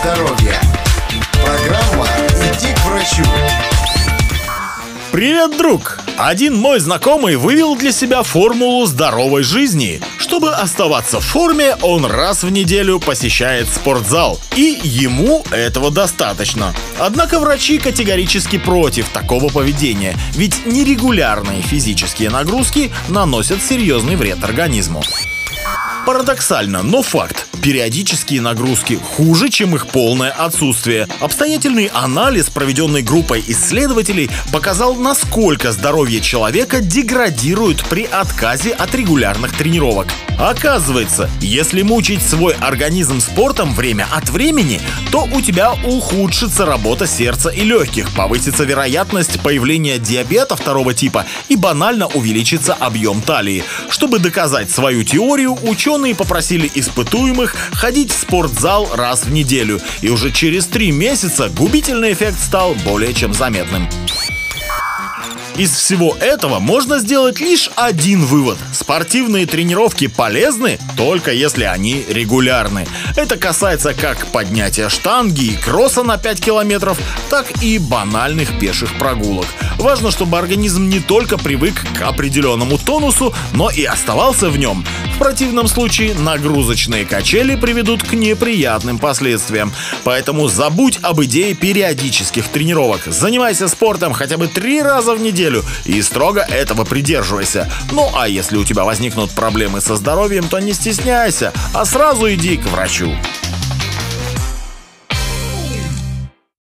здоровья. Программа «Иди к врачу». Привет, друг! Один мой знакомый вывел для себя формулу здоровой жизни. Чтобы оставаться в форме, он раз в неделю посещает спортзал. И ему этого достаточно. Однако врачи категорически против такого поведения, ведь нерегулярные физические нагрузки наносят серьезный вред организму. Парадоксально, но факт. Периодические нагрузки хуже, чем их полное отсутствие. Обстоятельный анализ, проведенный группой исследователей, показал, насколько здоровье человека деградирует при отказе от регулярных тренировок. Оказывается, если мучить свой организм спортом время от времени, то у тебя ухудшится работа сердца и легких, повысится вероятность появления диабета второго типа и банально увеличится объем талии. Чтобы доказать свою теорию, ученые попросили испытуемых ходить в спортзал раз в неделю, и уже через три месяца губительный эффект стал более чем заметным. Из всего этого можно сделать лишь один вывод. Спортивные тренировки полезны, только если они регулярны. Это касается как поднятия штанги и кросса на 5 километров, так и банальных пеших прогулок. Важно, чтобы организм не только привык к определенному тонусу, но и оставался в нем. В противном случае нагрузочные качели приведут к неприятным последствиям. Поэтому забудь об идее периодических тренировок. Занимайся спортом хотя бы три раза в неделю и строго этого придерживайся. Ну а если у тебя возникнут проблемы со здоровьем, то не стесняйся, а сразу иди к врачу.